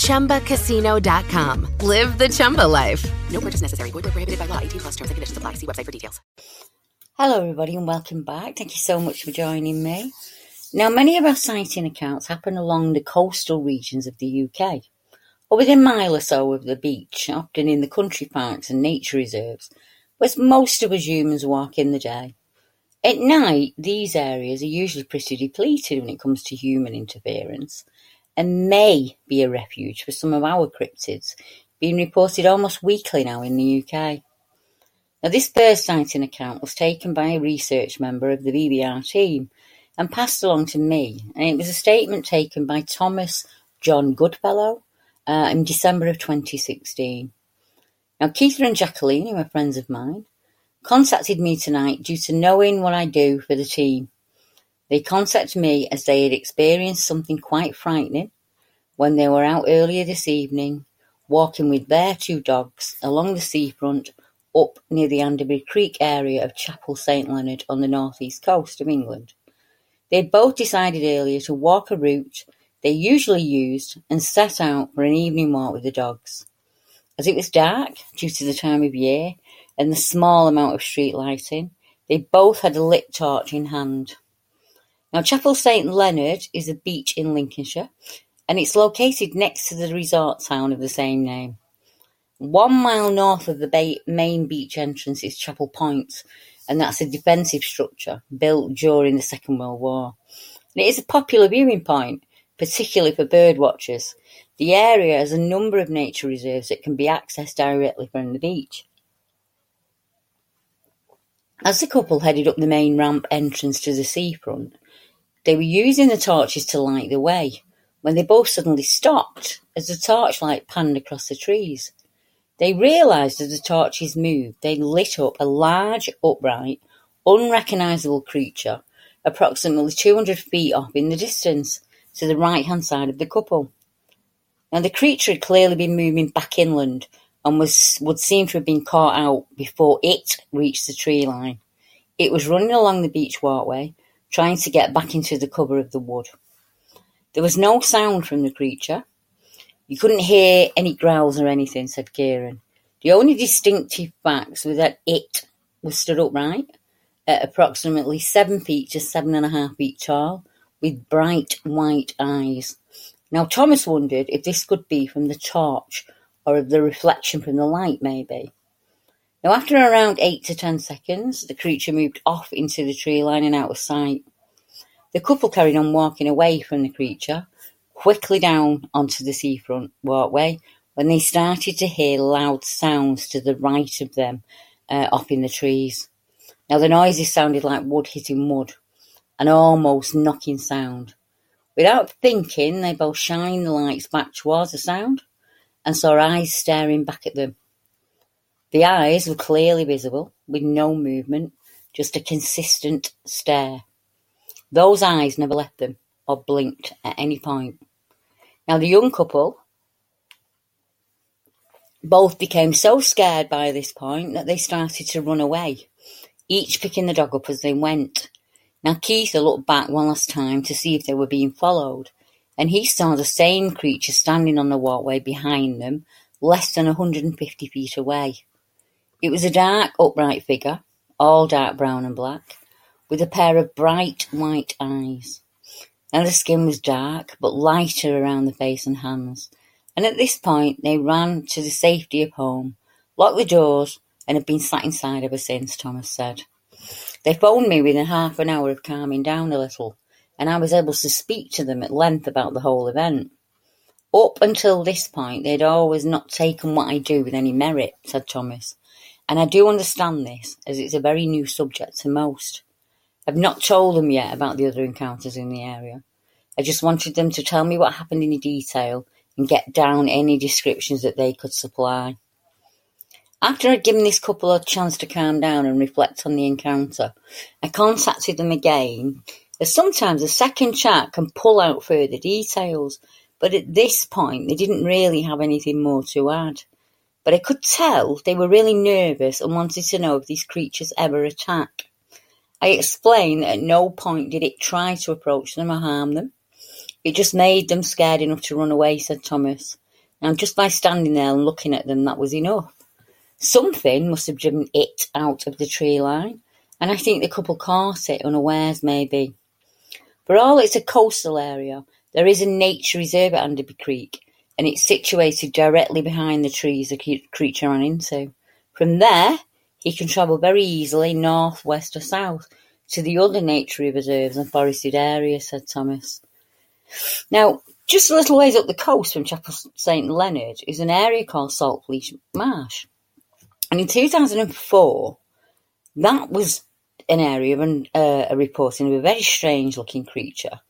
ChumbaCasino.com. Live the Chumba life. No purchase necessary. Void where prohibited by law. 18 plus terms and conditions apply. See website for details. Hello, everybody, and welcome back. Thank you so much for joining me. Now, many of our sighting accounts happen along the coastal regions of the UK, or within a mile or so of the beach, often in the country parks and nature reserves, where most of us humans walk in the day. At night, these areas are usually pretty depleted when it comes to human interference, and may be a refuge for some of our cryptids, being reported almost weekly now in the UK. Now, this first sighting account was taken by a research member of the BBR team and passed along to me, and it was a statement taken by Thomas John Goodfellow uh, in December of 2016. Now, Keitha and Jacqueline, who are friends of mine, contacted me tonight due to knowing what I do for the team. They contacted me as they had experienced something quite frightening when they were out earlier this evening walking with their two dogs along the seafront up near the Anderbury Creek area of Chapel St Leonard on the northeast coast of England. They had both decided earlier to walk a route they usually used and set out for an evening walk with the dogs. As it was dark due to the time of year and the small amount of street lighting, they both had a lit torch in hand. Now, Chapel St Leonard is a beach in Lincolnshire and it's located next to the resort town of the same name. One mile north of the main beach entrance is Chapel Point, and that's a defensive structure built during the Second World War. And it is a popular viewing point, particularly for bird watchers. The area has a number of nature reserves that can be accessed directly from the beach. As the couple headed up the main ramp entrance to the seafront, they were using the torches to light the way when they both suddenly stopped as the torchlight panned across the trees. They realised as the torches moved, they lit up a large, upright, unrecognisable creature approximately 200 feet off in the distance to the right-hand side of the couple. Now, the creature had clearly been moving back inland and was would seem to have been caught out before it reached the tree line. It was running along the beach walkway, trying to get back into the cover of the wood. There was no sound from the creature. You couldn't hear any growls or anything, said Kieran. The only distinctive facts were that it was stood upright at approximately seven feet to seven and a half feet tall, with bright white eyes. Now Thomas wondered if this could be from the torch or of the reflection from the light, maybe. Now, after around eight to ten seconds, the creature moved off into the tree line and out of sight. The couple carried on walking away from the creature, quickly down onto the seafront walkway, when they started to hear loud sounds to the right of them, uh, off in the trees. Now, the noises sounded like wood hitting wood, an almost knocking sound. Without thinking, they both shined the lights back towards the sound and saw eyes staring back at them. The eyes were clearly visible, with no movement, just a consistent stare. Those eyes never left them or blinked at any point. Now, the young couple both became so scared by this point that they started to run away, each picking the dog up as they went. Now, Keitha looked back one last time to see if they were being followed, and he saw the same creature standing on the walkway behind them, less than a hundred and fifty feet away. It was a dark, upright figure, all dark brown and black, with a pair of bright white eyes. Now the skin was dark, but lighter around the face and hands, and at this point they ran to the safety of home, locked the doors, and have been sat inside ever since, Thomas said. They phoned me within half an hour of calming down a little, and I was able to speak to them at length about the whole event. Up until this point, they'd always not taken what I do with any merit, said Thomas, and I do understand this, as it's a very new subject to most. I've not told them yet about the other encounters in the area. I just wanted them to tell me what happened in detail and get down any descriptions that they could supply. After I'd given this couple a chance to calm down and reflect on the encounter, I contacted them again, as sometimes a second chat can pull out further details, but at this point they didn't really have anything more to add. But I could tell they were really nervous and wanted to know if these creatures ever attack. I explained that at no point did it try to approach them or harm them. It just made them scared enough to run away, said Thomas. And just by standing there and looking at them, that was enough. Something must have driven it out of the tree line, and I think the couple caught it unawares, maybe. For all it's a coastal area, there is a nature reserve at Anderby Creek, and it's situated directly behind the trees the creature ran into. From there, he can travel very easily north, west, or south to the other nature reserves and forested areas, said Thomas. Now, just a little ways up the coast from Chapel St Leonard is an area called Saltfleet Marsh. And in 2004, that was an area of uh, a reporting of a very strange looking creature.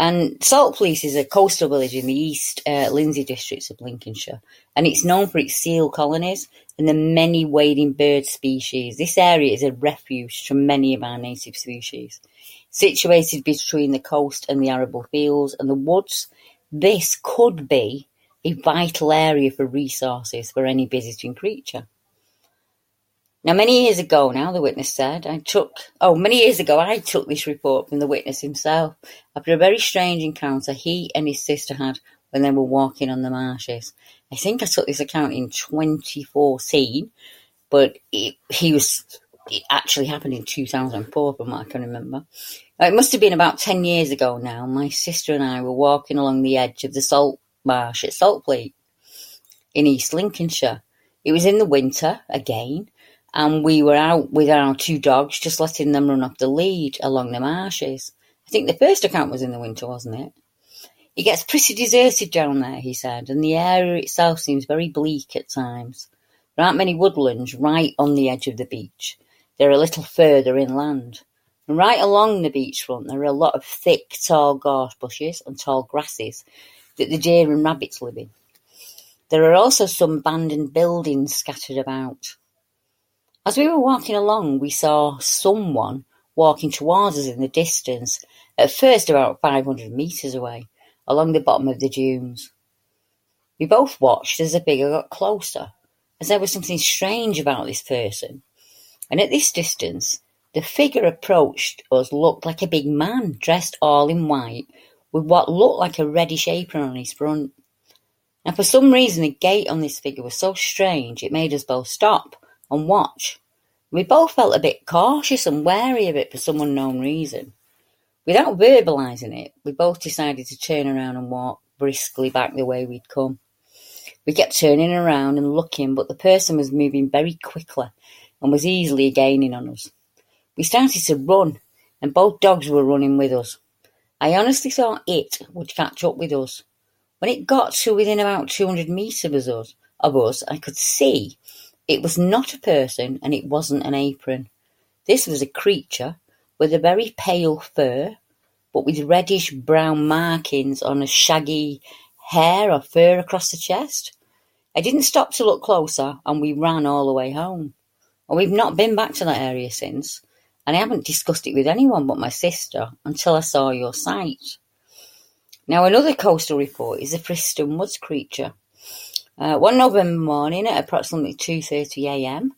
And Saltfleet is a coastal village in the East uh, Lindsey districts of Lincolnshire, and it's known for its seal colonies and the many wading bird species. This area is a refuge for many of our native species. Situated between the coast and the arable fields and the woods, this could be a vital area for resources for any visiting creature. Now, many years ago now, the witness said, I took, oh, many years ago, I took this report from the witness himself after a very strange encounter he and his sister had when they were walking on the marshes. I think I took this account in 2014, but it, he was it actually happened in 2004 from what I can remember. It must have been about 10 years ago now. My sister and I were walking along the edge of the salt marsh at Saltfleet in East Lincolnshire. It was in the winter again, and we were out with our two dogs, just letting them run off the lead along the marshes. I think the first account was in the winter, wasn't it? It gets pretty deserted down there, he said, and the area itself seems very bleak at times. There aren't many woodlands right on the edge of the beach, they're a little further inland. And right along the beachfront there are a lot of thick, tall gorse bushes and tall grasses that the deer and rabbits live in. There are also some abandoned buildings scattered about. As we were walking along, we saw someone walking towards us in the distance, at first about 500 metres away, along the bottom of the dunes. We both watched as the figure got closer, as there was something strange about this person and at this distance, the figure approached us looked like a big man, dressed all in white, with what looked like a reddish apron on his front. And for some reason, the gait on this figure was so strange it made us both stop and watch. We both felt a bit cautious and wary of it for some unknown reason. Without verbalising it, we both decided to turn around and walk briskly back the way we'd come. We kept turning around and looking, but the person was moving very quickly and was easily gaining on us. We started to run, and both dogs were running with us. I honestly thought it would catch up with us. When it got to within about 200 metres of us, of us, I could see it was not a person and it wasn't an apron. This was a creature with a very pale fur, but with reddish brown markings on a shaggy hair or fur across the chest. I didn't stop to look closer, and we ran all the way home. And we've not been back to that area since, and I haven't discussed it with anyone but my sister until I saw your site. Now, another coastal report is a Friston Woods creature. Uh, one November morning at approximately 2.30am,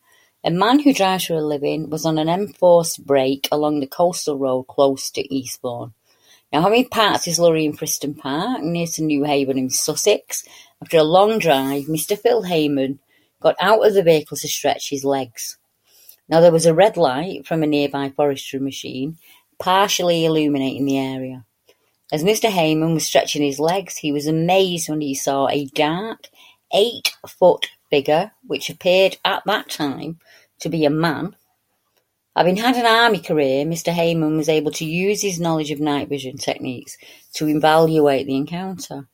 a man who drives for a living was on an enforced break along the coastal road close to Eastbourne. Now, having parked his lorry in Friston Park near to Newhaven in Sussex, after a long drive, Mr. Phil Heyman got out of the vehicle to stretch his legs. Now there was a red light from a nearby forestry machine, partially illuminating the area. As Mr. Heyman was stretching his legs, he was amazed when he saw a dark, eight-foot figure, which appeared at that time to be a man. Having had an army career, Mr. Heyman was able to use his knowledge of night vision techniques to evaluate the encounter.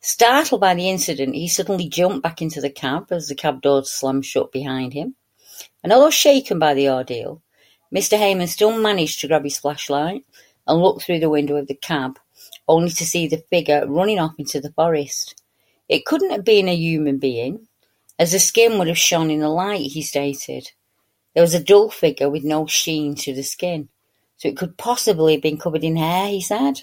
Startled by the incident, he suddenly jumped back into the cab as the cab door slammed shut behind him. And although shaken by the ordeal, Mr. Heyman still managed to grab his flashlight and look through the window of the cab, only to see the figure running off into the forest. It couldn't have been a human being, as the skin would have shone in the light, he stated. There was a dull figure with no sheen to the skin, so it could possibly have been covered in hair, he said.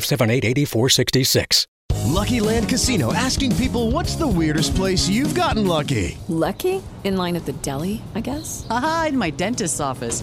578 8466. Lucky Land Casino asking people what's the weirdest place you've gotten lucky? Lucky? In line at the deli, I guess? Aha, in my dentist's office.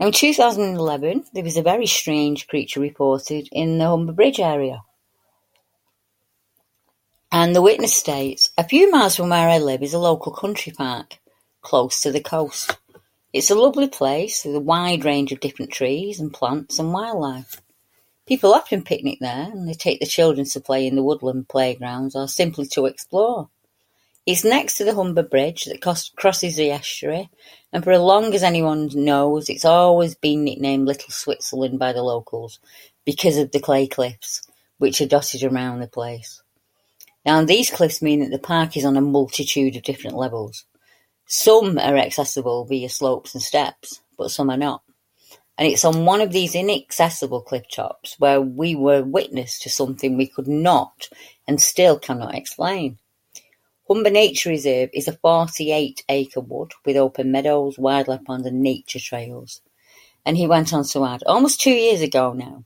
In 2011, there was a very strange creature reported in the Humber Bridge area. And the witness states, a few miles from where I live is a local country park, close to the coast. It's a lovely place with a wide range of different trees and plants and wildlife. People often picnic there and they take the children to play in the woodland playgrounds or simply to explore. It's next to the Humber Bridge that crosses the estuary, and for as long as anyone knows, it's always been nicknamed Little Switzerland by the locals because of the clay cliffs which are dotted around the place. Now, these cliffs mean that the park is on a multitude of different levels. Some are accessible via slopes and steps, but some are not. And it's on one of these inaccessible cliff tops where we were witness to something we could not and still cannot explain. Humber Nature Reserve is a 48 acre wood with open meadows, wildlife ponds and nature trails. And he went on to add, almost two years ago now,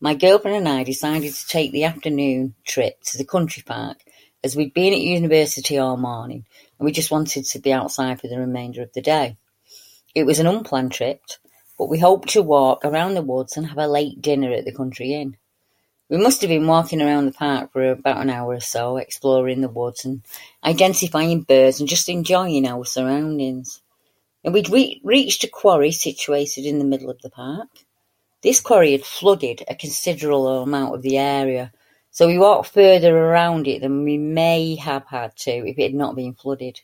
my girlfriend and I decided to take the afternoon trip to the country park as we'd been at university all morning and we just wanted to be outside for the remainder of the day. It was an unplanned trip, but we hoped to walk around the woods and have a late dinner at the country inn. We must have been walking around the park for about an hour or so, exploring the woods and identifying birds and just enjoying our surroundings. And we'd re- reached a quarry situated in the middle of the park. This quarry had flooded a considerable amount of the area, so we walked further around it than we may have had to if it had not been flooded.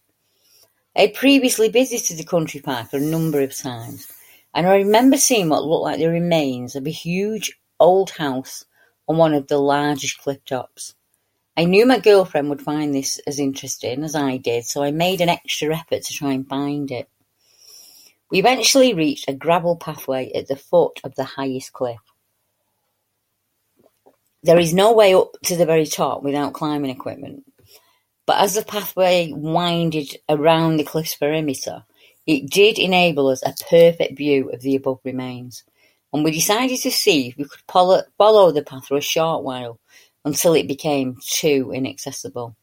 I had previously visited the country park a number of times, and I remember seeing what looked like the remains of a huge old house on one of the largest cliff tops. I knew my girlfriend would find this as interesting as I did, so I made an extra effort to try and find it. We eventually reached a gravel pathway at the foot of the highest cliff. There is no way up to the very top without climbing equipment, but as the pathway winded around the cliff's perimeter, it did enable us a perfect view of the above remains, and we decided to see if we could follow the path for a short while until it became too inaccessible.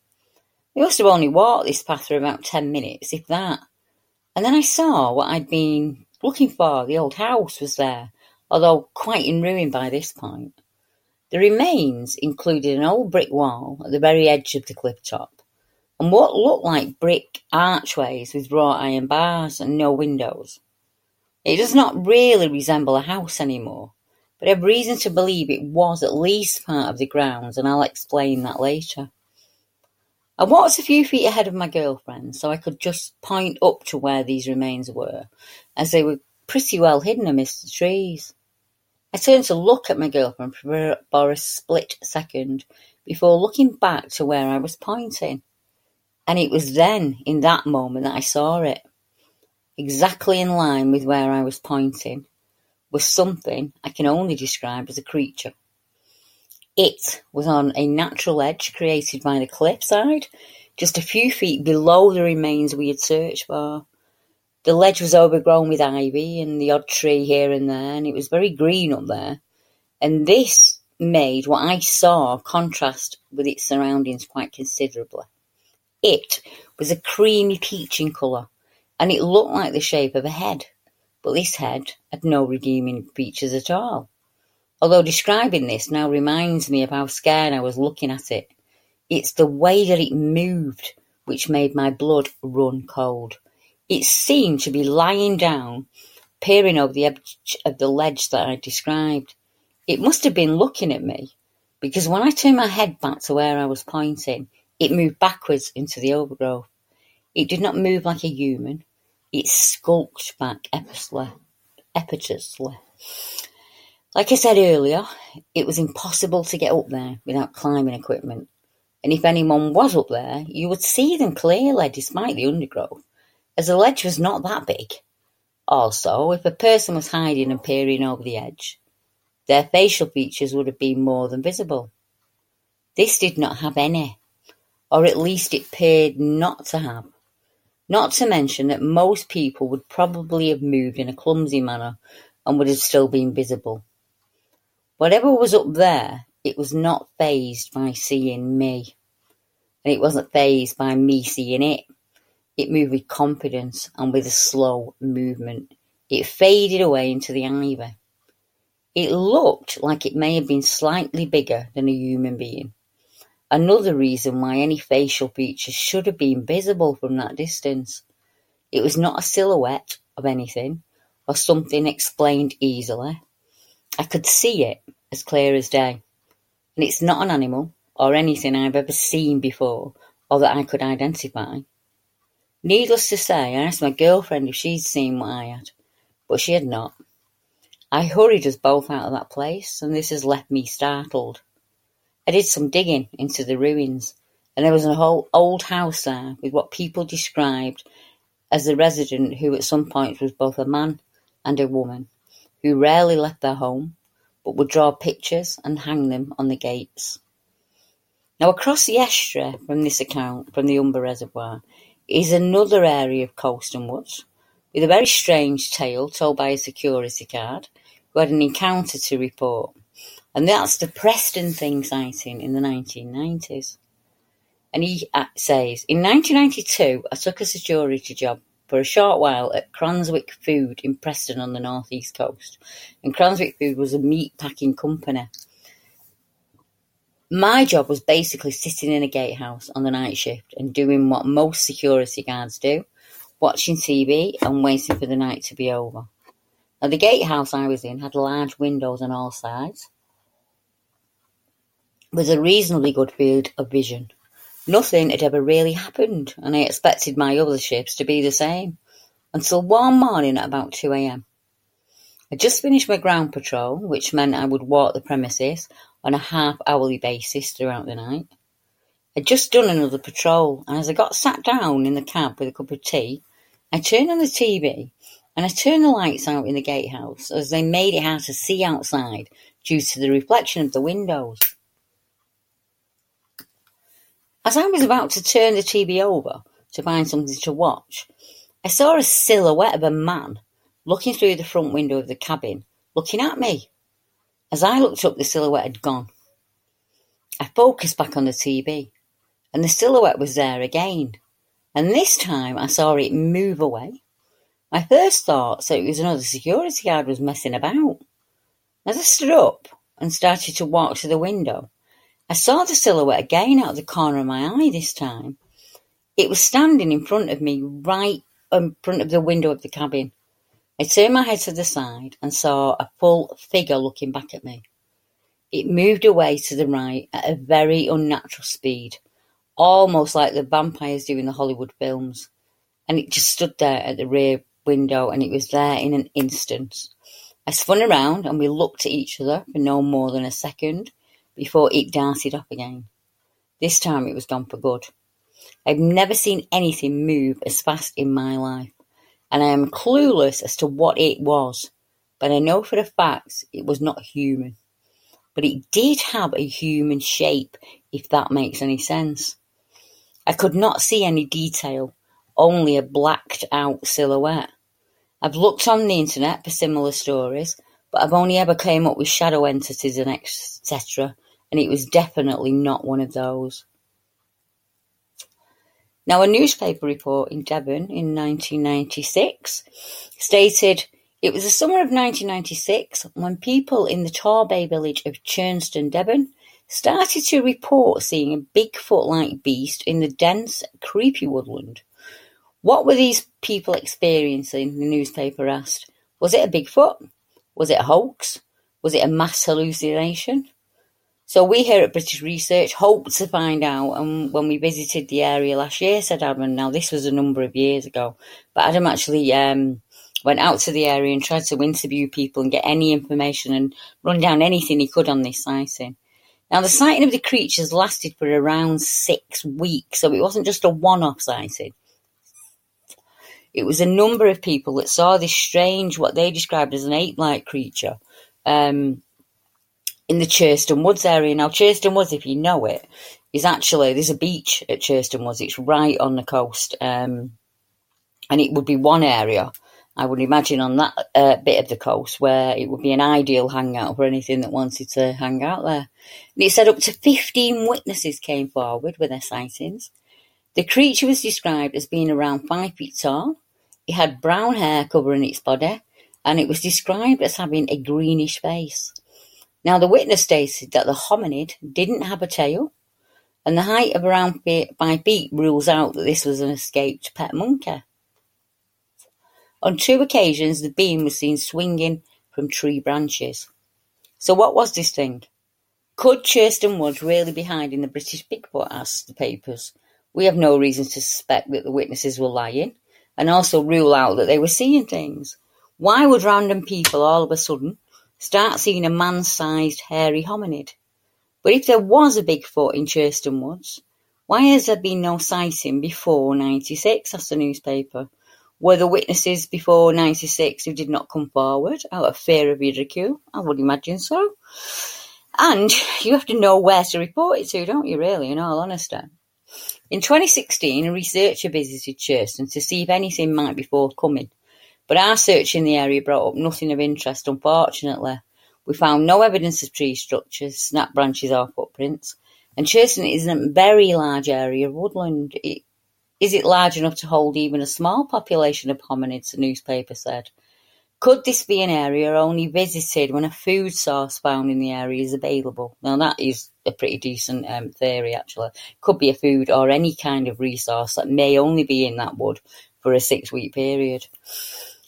We must have only walked this path for about ten minutes, if that, and then I saw what I'd been looking for. The old house was there, although quite in ruin by this point. The remains included an old brick wall at the very edge of the cliff top, and what looked like brick archways with wrought iron bars and no windows. It does not really resemble a house anymore, but I have reason to believe it was at least part of the grounds, and I'll explain that later. I walked a few feet ahead of my girlfriend so I could just point up to where these remains were, as they were pretty well hidden amidst the trees. I turned to look at my girlfriend for a split second before looking back to where I was pointing. And it was then, in that moment, that I saw it. Exactly in line with where I was pointing was something I can only describe as a creature. It was on a natural edge created by the cliffside, just a few feet below the remains we had searched for. The ledge was overgrown with ivy and the odd tree here and there, and it was very green up there. And this made what I saw contrast with its surroundings quite considerably. It was a creamy peach in colour, and it looked like the shape of a head, but this head had no redeeming features at all. Although describing this now reminds me of how scared I was looking at it. It's the way that it moved which made my blood run cold. It seemed to be lying down, peering over the edge of the ledge that I described. It must have been looking at me, because when I turned my head back to where I was pointing, it moved backwards into the overgrowth. It did not move like a human. It skulked back impetuously. Like I said earlier, it was impossible to get up there without climbing equipment. And if anyone was up there, you would see them clearly despite the undergrowth as the ledge was not that big. Also, if a person was hiding and peering over the edge, their facial features would have been more than visible. This did not have any, or at least it appeared not to have. Not to mention that most people would probably have moved in a clumsy manner and would have still been visible. Whatever was up there, it was not phased by seeing me, and it wasn't phased by me seeing it. It moved with confidence and with a slow movement. It faded away into the ivy. It looked like it may have been slightly bigger than a human being. Another reason why any facial features should have been visible from that distance. It was not a silhouette of anything, or something explained easily. I could see it as clear as day. And it's not an animal, or anything I've ever seen before, or that I could identify. Needless to say, I asked my girlfriend if she'd seen what I had, but she had not. I hurried us both out of that place, and this has left me startled. I did some digging into the ruins, and there was a whole old house there with what people described as a resident who at some point was both a man and a woman, who rarely left their home, but would draw pictures and hang them on the gates. Now across the estuary from this account, from the Humber Reservoir, is another area of coast and woods, with a very strange tale told by a security guard who had an encounter to report, and that's the Preston Thing sighting in the 1990s. And he uh, says, In 1992, I took a security job for a short while at Cranswick Food in Preston on the northeast coast. And Cranswick Food was a meat packing company. My job was basically sitting in a gatehouse on the night shift and doing what most security guards do watching TV and waiting for the night to be over. Now, the gatehouse I was in had large windows on all sides with a reasonably good field of vision. Nothing had ever really happened, and I expected my other shifts to be the same until one morning at about 2 a.m. I just finished my ground patrol, which meant I would walk the premises on a half-hourly basis throughout the night. I'd just done another patrol, and as I got sat down in the cab with a cup of tea, I turned on the TV and I turned the lights out in the gatehouse as they made it hard to see outside due to the reflection of the windows. As I was about to turn the TV over to find something to watch, I saw a silhouette of a man looking through the front window of the cabin, looking at me. As I looked up, the silhouette had gone. I focused back on the TV, and the silhouette was there again. And this time I saw it move away. My first thought so it was another security guard was messing about. As I stood up and started to walk to the window, I saw the silhouette again out of the corner of my eye this time. It was standing in front of me, right in front of the window of the cabin. I turned my head to the side and saw a full figure looking back at me. It moved away to the right at a very unnatural speed, almost like the vampires do in the Hollywood films, and it just stood there at the rear window and it was there in an instant. I spun around and we looked at each other for no more than a second before it darted off again. This time it was gone for good. I've never seen anything move as fast in my life, and I am clueless as to what it was, but I know for a fact it was not human. But it did have a human shape, if that makes any sense. I could not see any detail, only a blacked out silhouette. I've looked on the internet for similar stories, but I've only ever came up with shadow entities and etc., and it was definitely not one of those. Now, a newspaper report in Devon in 1996 stated it was the summer of 1996 when people in the Torbay village of Churston, Devon, started to report seeing a Bigfoot-like beast in the dense, creepy woodland. What were these people experiencing? The newspaper asked. Was it a Bigfoot? Was it a hoax? Was it a mass hallucination? So we here at British Research hope to find out. And when we visited the area last year, said Adam, now this was a number of years ago, but Adam actually um, went out to the area and tried to interview people and get any information and run down anything he could on this sighting. Now, the sighting of the creatures lasted for around six weeks, so it wasn't just a one off sighting. It was a number of people that saw this strange, what they described as an ape-like creature, um, in the Churston Woods area. Now, Churston Woods, if you know it, is actually there's a beach at Churston Woods. It's right on the coast, um, and it would be one area. I would imagine on that uh, bit of the coast where it would be an ideal hangout for anything that wanted to hang out there. And it said up to 15 witnesses came forward with their sightings. The creature was described as being around five feet tall, it had brown hair covering its body, and it was described as having a greenish face. Now, the witness stated that the hominid didn't have a tail, and the height of around five feet rules out that this was an escaped pet monkey. On two occasions, the being was seen swinging from tree branches. So, what was this thing? Could Churston Woods really be hiding the British Bigfoot? asked the papers. We have no reason to suspect that the witnesses were lying and also rule out that they were seeing things. Why would random people all of a sudden start seeing a man-sized hairy hominid? But if there was a Bigfoot in Churston Woods, why has there been no sighting before 96? asked the newspaper. Were the witnesses before 96 who did not come forward out of fear of ridicule? I would imagine so. And you have to know where to report it to, don't you, really, in all honesty? In twenty-sixteen, a researcher visited Churston to see if anything might be forthcoming, but our search in the area brought up nothing of interest unfortunately. We found no evidence of tree structures, snap branches or footprints, and Churston isn't a very large area of woodland. Is it large enough to hold even a small population of hominids, the newspaper said. Could this be an area only visited when a food source found in the area is available? Now that is a pretty decent um, theory actually. Could be a food or any kind of resource that may only be in that wood for a six week period.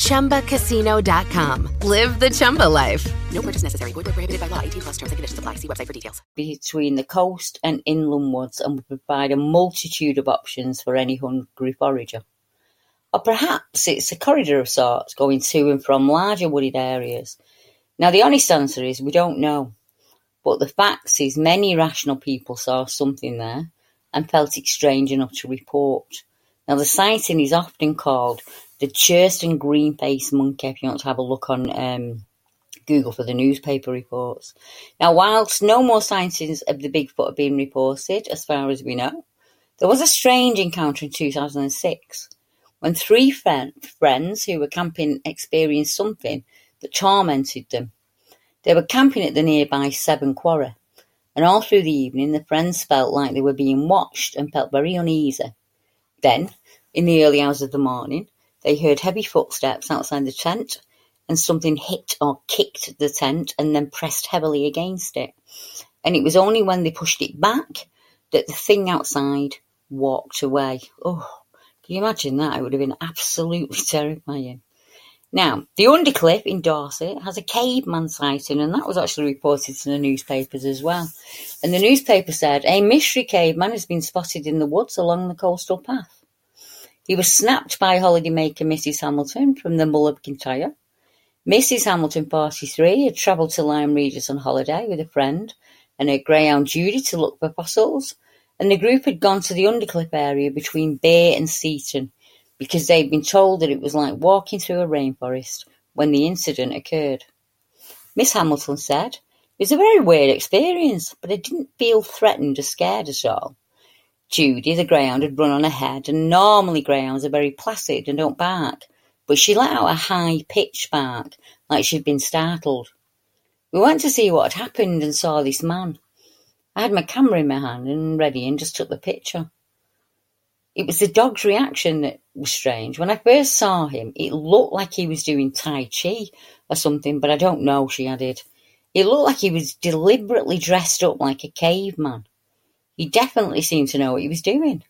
ChumbaCasino.com. Live the Chumba life. No purchase necessary. Void where prohibited by law. 18 plus terms and conditions apply. See website for details. between the coast and inland woods and will provide a multitude of options for any hungry forager. Or perhaps it's a corridor of sorts going to and from larger wooded areas. Now, the honest answer is we don't know. But the fact is many rational people saw something there and felt it strange enough to report. Now, the sighting is often called the Churston green-faced monkey, if you want to have a look on um, Google for the newspaper reports. Now, whilst no more sightings of the Bigfoot have been reported, as far as we know, there was a strange encounter in 2006 when three friend, friends who were camping experienced something that tormented them. They were camping at the nearby Seven Quarry, and all through the evening the friends felt like they were being watched and felt very uneasy. Then, in the early hours of the morning, they heard heavy footsteps outside the tent, and something hit or kicked the tent and then pressed heavily against it. And it was only when they pushed it back that the thing outside walked away. Oh, can you imagine that? It would have been absolutely terrifying. Now, the Undercliff in Dorset has a caveman sighting, and that was actually reported in the newspapers as well. And the newspaper said a mystery caveman has been spotted in the woods along the coastal path. He was snapped by holidaymaker Mrs. Hamilton from the Mull of Kintyre. Mrs. Hamilton, 43, had travelled to Lyme Regis on holiday with a friend and her greyhound Judy to look for fossils, and the group had gone to the Undercliff area between Bay and Seaton because they'd been told that it was like walking through a rainforest when the incident occurred. Miss Hamilton said, It was a very weird experience, but I didn't feel threatened or scared at all. Judy, the greyhound, had run on ahead, and normally greyhounds are very placid and don't bark, but she let out a high-pitched bark, like she'd been startled. We went to see what had happened and saw this man. I had my camera in my hand and ready and just took the picture. It was the dog's reaction that was strange. When I first saw him, it looked like he was doing Tai Chi or something, but I don't know, she added. It looked like he was deliberately dressed up like a caveman. He definitely seemed to know what he was doing.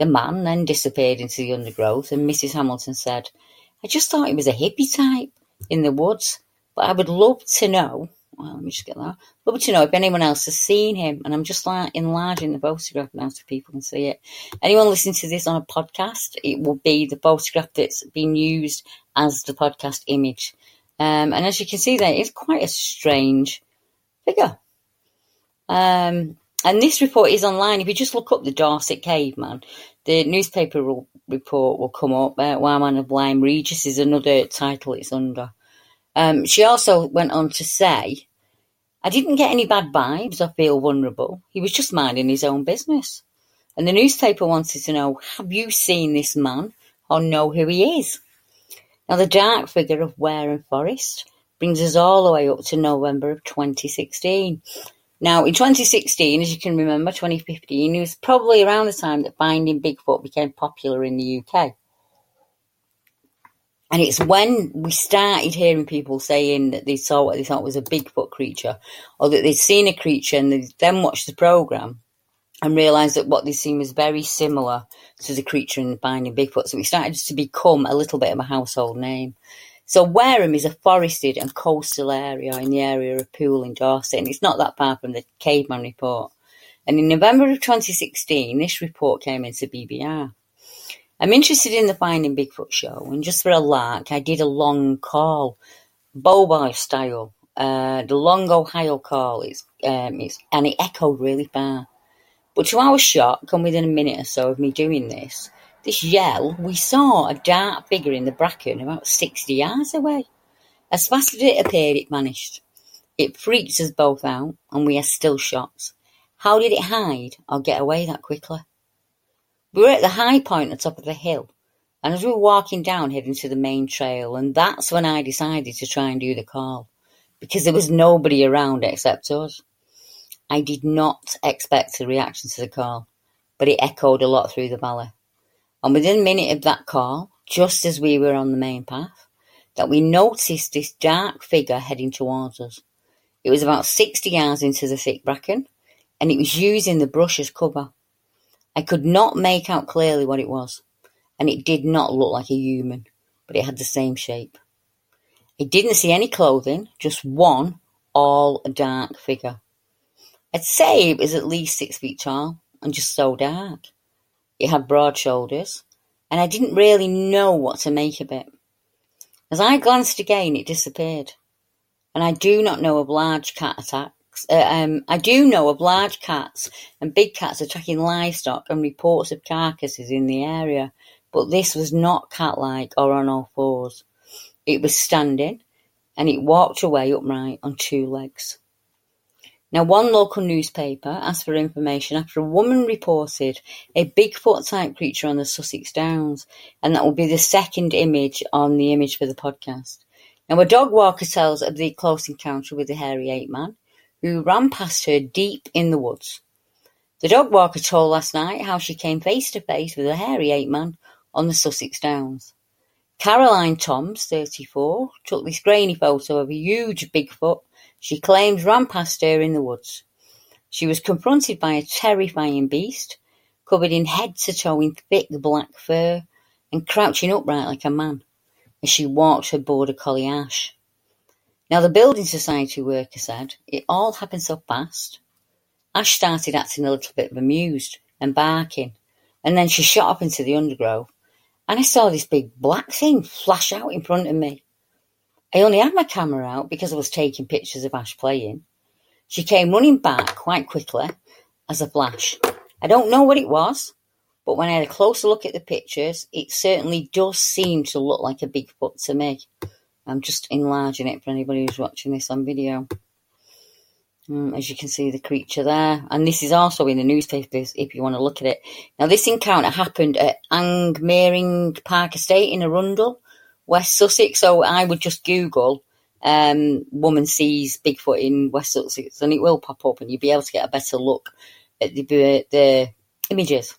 The man then disappeared into the undergrowth, and Mrs. Hamilton said, I just thought he was a hippie type in the woods, but I would love to know well, let me just get that. Love to know if anyone else has seen him, and I'm just like enlarging the photograph now so people can see it. Anyone listening to this on a podcast, it will be the photograph that's been used as the podcast image. Um, and as you can see there, it's quite a strange figure. Um, and this report is online. If you just look up the Dorset Caveman, the newspaper will, report will come up. Uh, Wyman of Lyme Regis is another title it's under. Um, she also went on to say I didn't get any bad vibes I feel vulnerable. He was just minding his own business. And the newspaper wanted to know, have you seen this man or know who he is? Now, the dark figure of Wareham Forest brings us all the way up to November of 2016. Now, in 2016, as you can remember, 2015, it was probably around the time that Finding Bigfoot became popular in the UK. And it's when we started hearing people saying that they saw what they thought was a Bigfoot creature, or that they'd seen a creature and they then watched the program and realised that what they'd seen was very similar to the creature in Finding Bigfoot. So it started to become a little bit of a household name. So Wareham is a forested and coastal area in the area of Poole in Dorset, and it's not that far from the Caveman report. And in November of 2016, this report came into BBR. I'm interested in the Finding Bigfoot show, and just for a lark, I did a long call, bow style. Uh, the long Ohio call um, it's, and it echoed really far. But to our shock, and within a minute or so of me doing this, this yell, we saw a dark figure in the bracken about 60 yards away. As fast as it appeared, it vanished. It freaked us both out, and we are still shocked. How did it hide or get away that quickly? We were at the high point at the top of the hill, and as we were walking down heading to the main trail, and that's when I decided to try and do the call, because there was nobody around except us. I did not expect a reaction to the call, but it echoed a lot through the valley. And within a minute of that call, just as we were on the main path, that we noticed this dark figure heading towards us. It was about sixty yards into the thick bracken, and it was using the brush as cover. I could not make out clearly what it was, and it did not look like a human, but it had the same shape. I didn't see any clothing, just one all dark figure. I'd say it was at least six feet tall and just so dark. It had broad shoulders, and I didn't really know what to make of it. As I glanced again, it disappeared, and I do not know of large cat attacks. uh, um, I do know of large cats and big cats attacking livestock and reports of carcasses in the area, but this was not cat-like or on all fours. It was standing, and it walked away upright on two legs. Now, one local newspaper asked for information after a woman reported a Bigfoot-type creature on the Sussex Downs, and that will be the second image on the image for the podcast. Now, a dog walker tells of the close encounter with the hairy ape man, who ran past her deep in the woods. The dog walker told last night how she came face to face with a hairy ape man on the Sussex Downs. Caroline Toms, 34, took this grainy photo of a huge Bigfoot she claims ran past her in the woods. She was confronted by a terrifying beast, covered in head to toe in thick black fur and crouching upright like a man as she walked her border collie Ash. Now, the building society worker said it all happened so fast. Ash started acting a little bit amused and barking, and then she shot up into the undergrowth, and I saw this big black thing flash out in front of me. I only had my camera out because I was taking pictures of Ash playing. She came running back quite quickly as a flash. I don't know what it was, but when I had a closer look at the pictures, it certainly does seem to look like a Bigfoot to me. I'm just enlarging it for anybody who's watching this on video. Mm, as you can see, the creature there. And this is also in the newspapers if you want to look at it. Now, this encounter happened at Angmering Park Estate in Arundel, West Sussex. So I would just Google um, woman sees Bigfoot in West Sussex and it will pop up and you'll be able to get a better look at the, the images.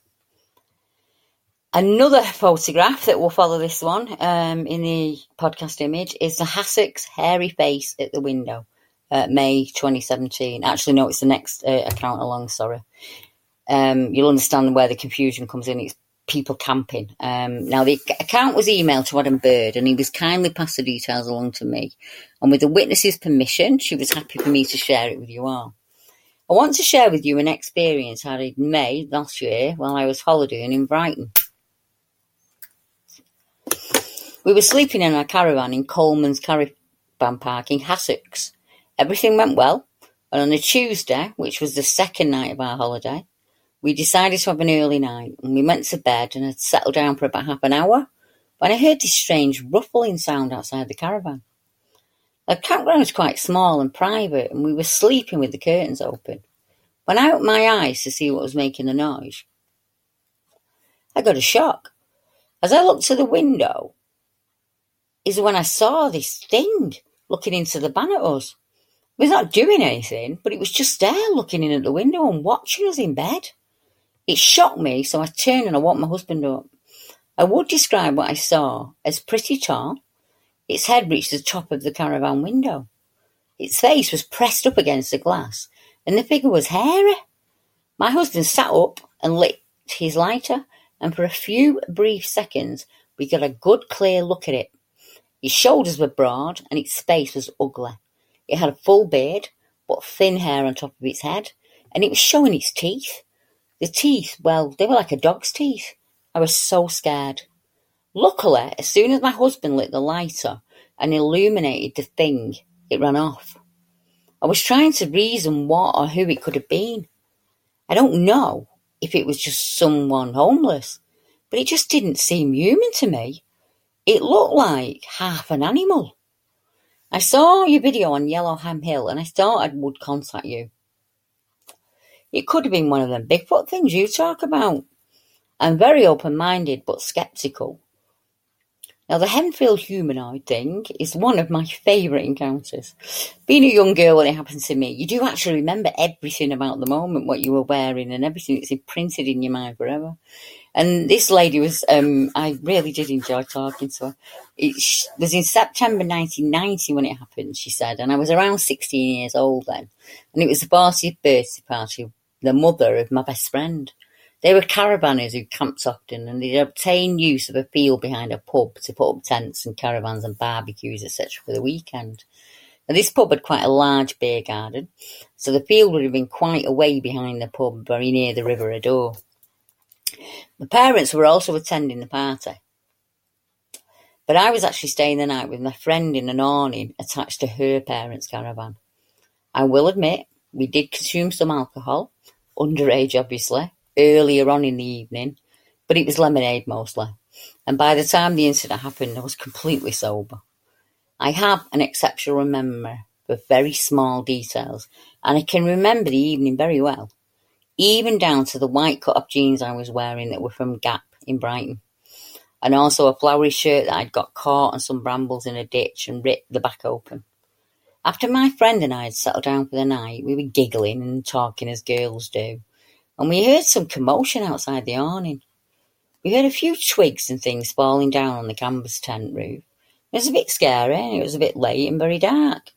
Another photograph that will follow this one um, in the podcast image is the Hassocks hairy face at the window, uh, May 2017. Actually, no, it's the next uh, account along, sorry. Um, you'll understand where the confusion comes in. It's people camping. Um, now, the account was emailed to Adam Bird and he was kindly passed the details along to me. And with the witness's permission, she was happy for me to share it with you all. I want to share with you an experience I had in May last year while I was holidaying in Brighton. We were sleeping in our caravan in Coleman's Caravan Park in Hassocks. Everything went well, and on a Tuesday, which was the second night of our holiday, we decided to have an early night and we went to bed and had settled down for about half an hour when I heard this strange ruffling sound outside the caravan. The campground was quite small and private and we were sleeping with the curtains open. When I opened my eyes to see what was making the noise, I got a shock. As I looked to the window, is when I saw this thing looking into the van at us. It was not doing anything, but it was just there looking in at the window and watching us in bed. It shocked me, so I turned and I woke my husband up. I would describe what I saw as pretty tall. Its head reached the top of the caravan window. Its face was pressed up against the glass, and the figure was hairy. My husband sat up and lit his lighter, and for a few brief seconds we got a good clear look at it. Its shoulders were broad, and its face was ugly. It had a full beard, but thin hair on top of its head, and it was showing its teeth. The teeth, well, they were like a dog's teeth. I was so scared. Luckily, as soon as my husband lit the lighter and illuminated the thing, it ran off. I was trying to reason what or who it could have been. I don't know if it was just someone homeless, but it just didn't seem human to me. It looked like half an animal. I saw your video on Yellowham Hill and I thought I would contact you. It could have been one of them Bigfoot things you talk about. I'm very open-minded but sceptical. Now, the Henfield humanoid thing is one of my favourite encounters. Being a young girl when it happened to me, you do actually remember everything about the moment, what you were wearing, and everything. It's imprinted in your mind forever. And this lady was, um, I really did enjoy talking to her. It was in September 1990 when it happened, she said, and I was around 16 years old then. And it was the 40th birthday party the mother of my best friend. They were caravanners who camped often and they'd obtained use of a field behind a pub to put up tents and caravans and barbecues, etc. for the weekend. Now, this pub had quite a large beer garden, so the field would have been quite away behind the pub, very near the River Adur. My parents were also attending the party, but I was actually staying the night with my friend in an awning attached to her parents' caravan. I will admit, we did consume some alcohol, underage obviously, earlier on in the evening, but it was lemonade mostly. And by the time the incident happened, I was completely sober. I have an exceptional memory for very small details, and I can remember the evening very well, even down to the white cut off jeans I was wearing that were from Gap in Brighton. and also a flowery shirt that I'd got caught on some brambles in a ditch and ripped the back open. After my friend and I had settled down for the night, we were giggling and talking as girls do, and we heard some commotion outside the awning. We heard a few twigs and things falling down on the canvas tent roof. It was a bit scary, and it was a bit late and very dark.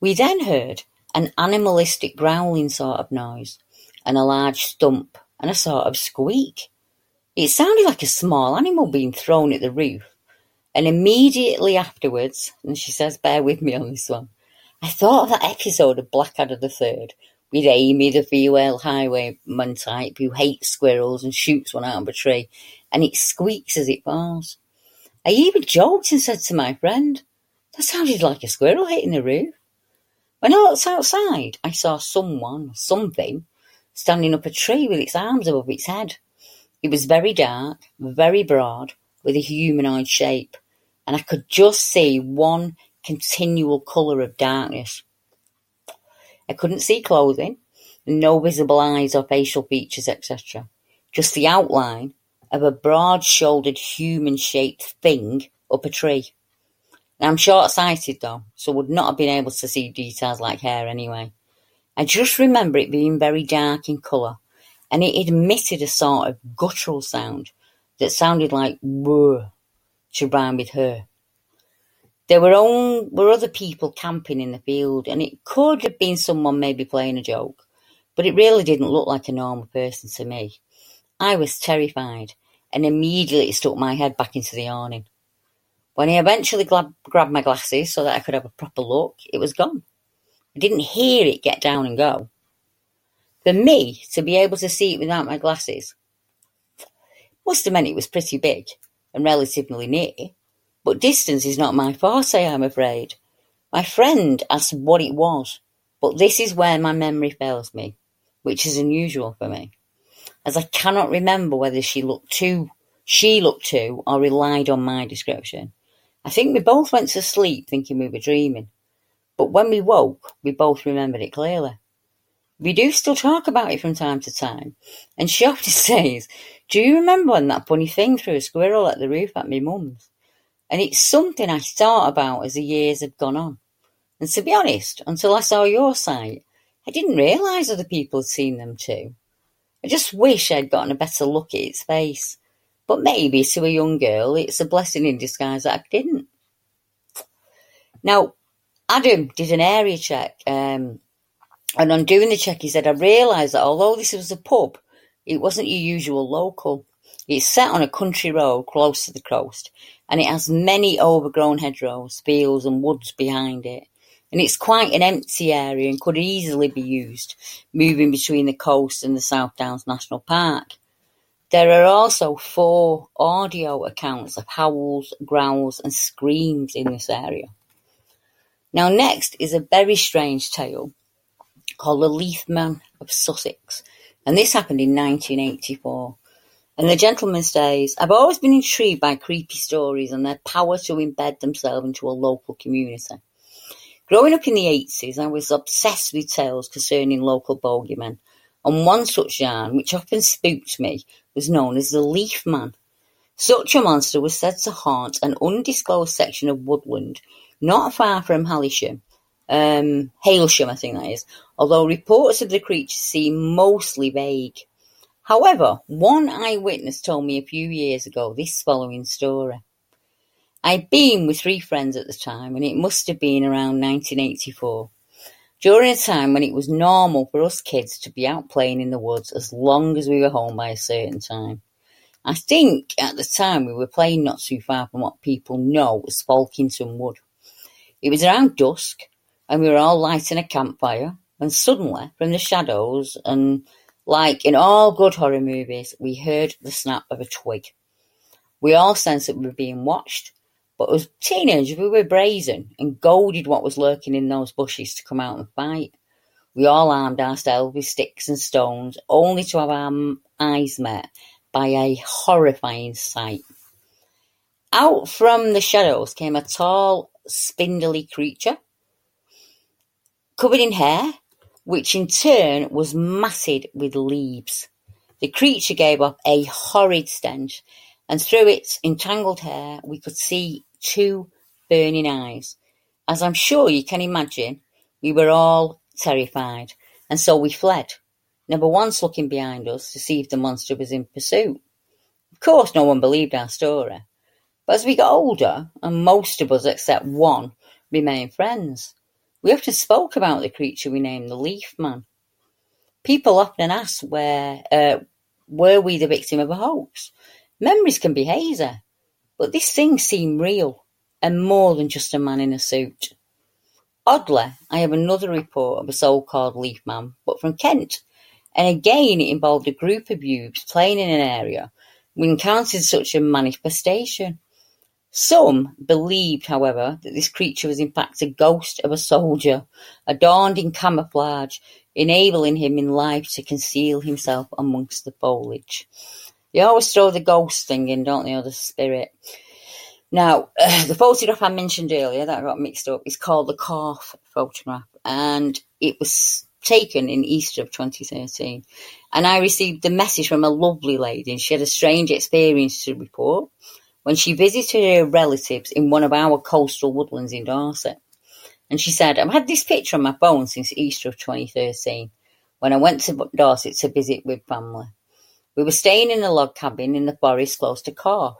We then heard an animalistic growling sort of noise, and a large thump, and a sort of squeak. It sounded like a small animal being thrown at the roof. And immediately afterwards, and she says, bear with me on this one, I thought of that episode of Blackadder the Third with Amy, the female highwayman type who hates squirrels and shoots one out of a tree, and it squeaks as it falls. I even joked and said to my friend, that sounded like a squirrel hitting the roof. When I looked outside, I saw someone, something, standing up a tree with its arms above its head. It was very dark, very broad, with a humanoid shape, and I could just see one continual colour of darkness. I couldn't see clothing, no visible eyes or facial features, etc. Just the outline of a broad-shouldered human-shaped thing up a tree. Now, I'm short-sighted though, so would not have been able to see details like hair anyway. I just remember it being very dark in colour and it emitted a sort of guttural sound that sounded like "whir" to rhyme with her. There were, own, were other people camping in the field, and it could have been someone maybe playing a joke, but it really didn't look like a normal person to me. I was terrified, and immediately stuck my head back into the awning. When I eventually grabbed my glasses so that I could have a proper look, it was gone. I didn't hear it get down and go. For me to be able to see it without my glasses must have meant it was pretty big and relatively near, but distance is not my forte, I'm afraid. My friend asked what it was, but this is where my memory fails me, which is unusual for me, as I cannot remember whether she looked to, she looked to, or relied on my description. I think we both went to sleep thinking we were dreaming, but when we woke, we both remembered it clearly. We do still talk about it from time to time, and she often says, Do you remember when that funny thing threw a squirrel at the roof at me mum's? And it's something I thought about as the years have gone on. And to be honest, until I saw your site, I didn't realise other people had seen them too. I just wish I'd gotten a better look at its face. But maybe to a young girl, it's a blessing in disguise that I didn't. Now, Adam did an area check um, and on doing the check, he said, I realised that although this was a pub, it wasn't your usual local. It's set on a country road close to the coast, and it has many overgrown hedgerows, fields, and woods behind it. And it's quite an empty area and could easily be used, moving between the coast and the South Downs National Park. There are also four audio accounts of howls, growls, and screams in this area. Now, next is a very strange tale called The Leaf Man of Sussex, and this happened in 1984. And the gentleman says, I've always been intrigued by creepy stories and their power to embed themselves into a local community. Growing up in the 80s, I was obsessed with tales concerning local bogeymen, and one such yarn, which often spooked me, was known as the Leaf Man. Such a monster was said to haunt an undisclosed section of woodland not far from Hailsham, um, Hailsham, I think that is, although reports of the creature seem mostly vague. However, one eyewitness told me a few years ago this following story. I'd been with three friends at the time, and it must have been around 1984, during a time when it was normal for us kids to be out playing in the woods as long as we were home by a certain time. I think at the time we were playing not too far from what people know as Folkington Wood. It was around dusk, and we were all lighting a campfire, when suddenly, from the shadows, and like in all good horror movies, we heard the snap of a twig. We all sensed that we were being watched, but as teenagers we were brazen and goaded what was lurking in those bushes to come out and fight. We all armed ourselves with sticks and stones, only to have our eyes met by a horrifying sight. Out from the shadows came a tall, spindly creature covered in hair, which in turn was matted with leaves. The creature gave off a horrid stench, and through its entangled hair we could see two burning eyes. As I'm sure you can imagine, we were all terrified, and so we fled, never once looking behind us to see if the monster was in pursuit. Of course, no one believed our story. But as we got older, and most of us except one remained friends, we often spoke about the creature we named the Leaf Man. People often ask where uh, were we the victim of a hoax? Memories can be hazy, but this thing seemed real and more than just a man in a suit. Oddly, I have another report of a so-called Leaf Man, but from Kent, and again it involved a group of youths playing in an area we encountered such a manifestation. Some believed, however, that this creature was in fact a ghost of a soldier, adorned in camouflage, enabling him in life to conceal himself amongst the foliage. They always throw the ghost thing in, don't they, or the spirit. Now, uh, the photograph I mentioned earlier that got mixed up is called the Corfe photograph, and it was taken in Easter of 2013. And I received a message from a lovely lady, and she had a strange experience to report when she visited her relatives in one of our coastal woodlands in Dorset. And she said, I've had this picture on my phone since Easter of 2013 when I went to Dorset to visit with family. We were staying in a log cabin in the forest close to Corfe.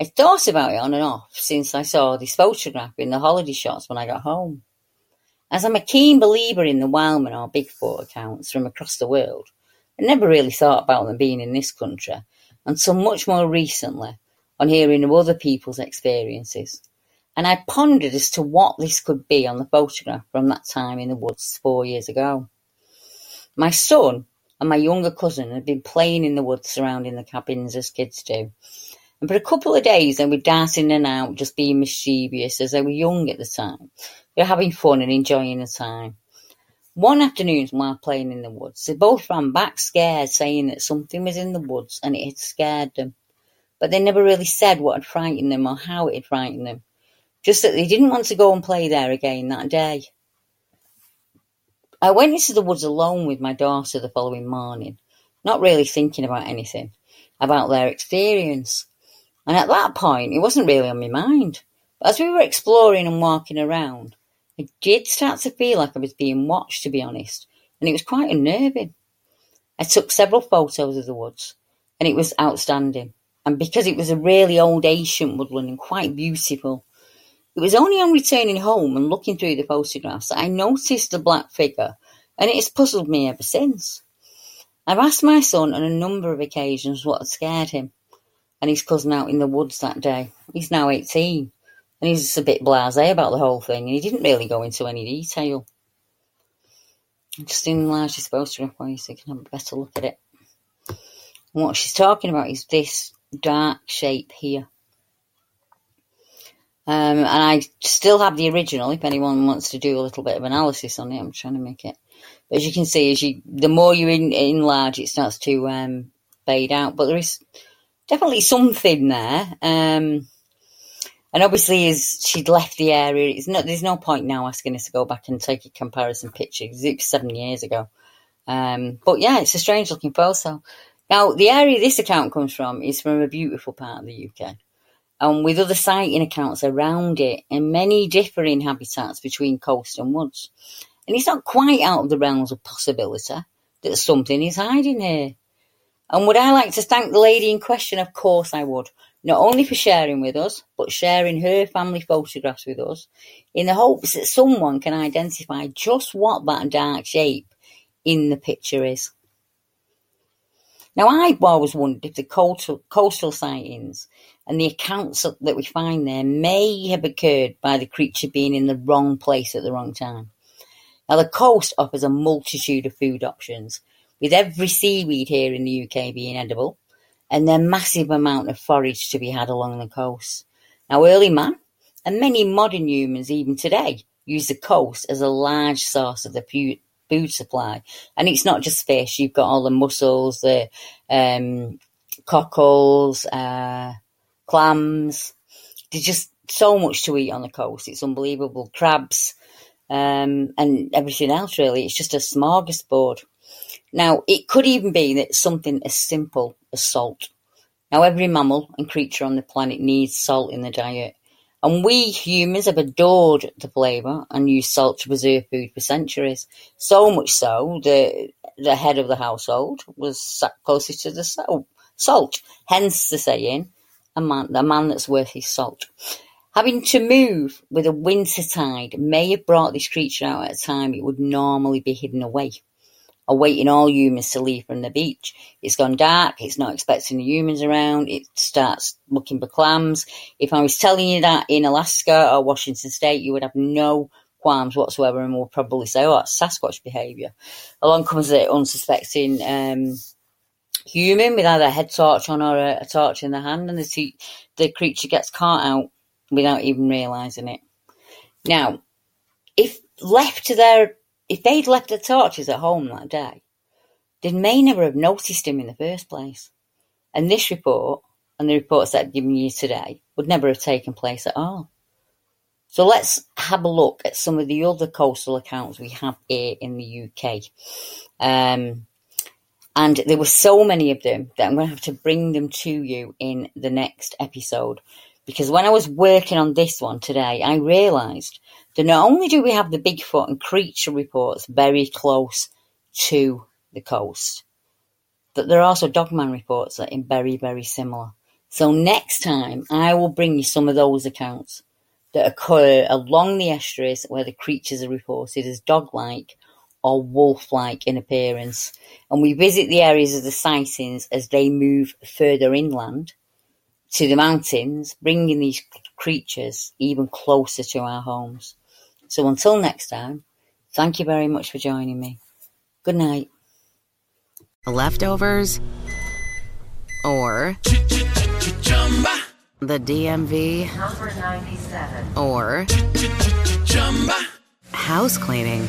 I thought about it on and off since I saw this photograph in the holiday shots when I got home. As I'm a keen believer in the Wildman or Bigfoot accounts from across the world, I never really thought about them being in this country until much more recently on hearing of other people's experiences, and I pondered as to what this could be on the photograph from that time in the woods four years ago. My son and my younger cousin had been playing in the woods surrounding the cabins as kids do, and for a couple of days they were darting in and out, just being mischievous as they were young at the time. They were having fun and enjoying the time. One afternoon while playing in the woods, they both ran back scared, saying that something was in the woods and it had scared them but they never really said what had frightened them or how it had frightened them. Just that they didn't want to go and play there again that day. I went into the woods alone with my daughter the following morning, not really thinking about anything, about their experience. And at that point, it wasn't really on my mind. But as we were exploring and walking around, I did start to feel like I was being watched, to be honest, and it was quite unnerving. I took several photos of the woods, and it was outstanding and because it was a really old ancient woodland and quite beautiful. It was only on returning home and looking through the photographs that I noticed the black figure, and it has puzzled me ever since. I've asked my son on a number of occasions what had scared him and his cousin out in the woods that day. He's now 18, and he's a bit blasé about the whole thing, and he didn't really go into any detail. Just enlarged his photograph so you can have a better look at it. And what she's talking about is this dark shape here. Um, and I still have the original if anyone wants to do a little bit of analysis on it. I'm trying to make it. But as you can see, as you the more you in, enlarge, it starts to um, fade out. But there is definitely something there. Um, and obviously, as she'd left the area, it's not, there's no point now asking us to go back and take a comparison picture because it was seven years ago. Um, but yeah, it's a strange looking photo. Now, the area this account comes from is from a beautiful part of the UK, and with other sighting accounts around it and many differing habitats between coast and woods. And it's not quite out of the realms of possibility that something is hiding here. And would I like to thank the lady in question? Of course I would. Not only for sharing with us, but sharing her family photographs with us in the hopes that someone can identify just what that dark shape in the picture is. Now, I've always wondered if the coastal, coastal sightings and the accounts that we find there may have occurred by the creature being in the wrong place at the wrong time. Now, the coast offers a multitude of food options, with every seaweed here in the UK being edible, and a massive amount of forage to be had along the coast. Now, early man and many modern humans, even today, use the coast as a large source of the food supply. And it's not just fish, you've got all the mussels, the um, cockles, uh, clams. There's just so much to eat on the coast. It's unbelievable. Crabs um, and everything else, really. It's just a smorgasbord. Now, it could even be that something as simple as salt. Now, every mammal and creature on the planet needs salt in the diet. And we humans have adored the flavour and used salt to preserve food for centuries. So much so that the head of the household was sat closest to the salt. salt. Hence the saying, a man, man that's worth his salt. Having to move with a winter tide may have brought this creature out at a time it would normally be hidden away awaiting all humans to leave from the beach. It's gone dark, it's not expecting the humans around, it starts looking for clams. If I was telling you that in Alaska or Washington State, you would have no qualms whatsoever and would probably say, oh, that's Sasquatch behaviour. Along comes the unsuspecting um, human with either a head torch on or a, a torch in the hand, and the, t- the creature gets caught out without even realising it. Now, if left to their if they'd left the torches at home that day, they may never have noticed him in the first place. And this report, and the reports that I've given you today, would never have taken place at all. So let's have a look at some of the other coastal accounts we have here in the UK. Um, and there were so many of them that I'm going to have to bring them to you in the next episode. Because when I was working on this one today, I realised that not only do we have the Bigfoot and creature reports very close to the coast, but there are also Dogman reports that are very, very similar. So next time I will bring you some of those accounts that occur along the estuaries where the creatures are reported as dog-like or wolf-like in appearance. And we visit the areas of the sightings as they move further inland to the mountains, bringing these creatures even closer to our homes. So until next time, thank you very much for joining me. Good night. Leftovers or the DMV Number 97. or house cleaning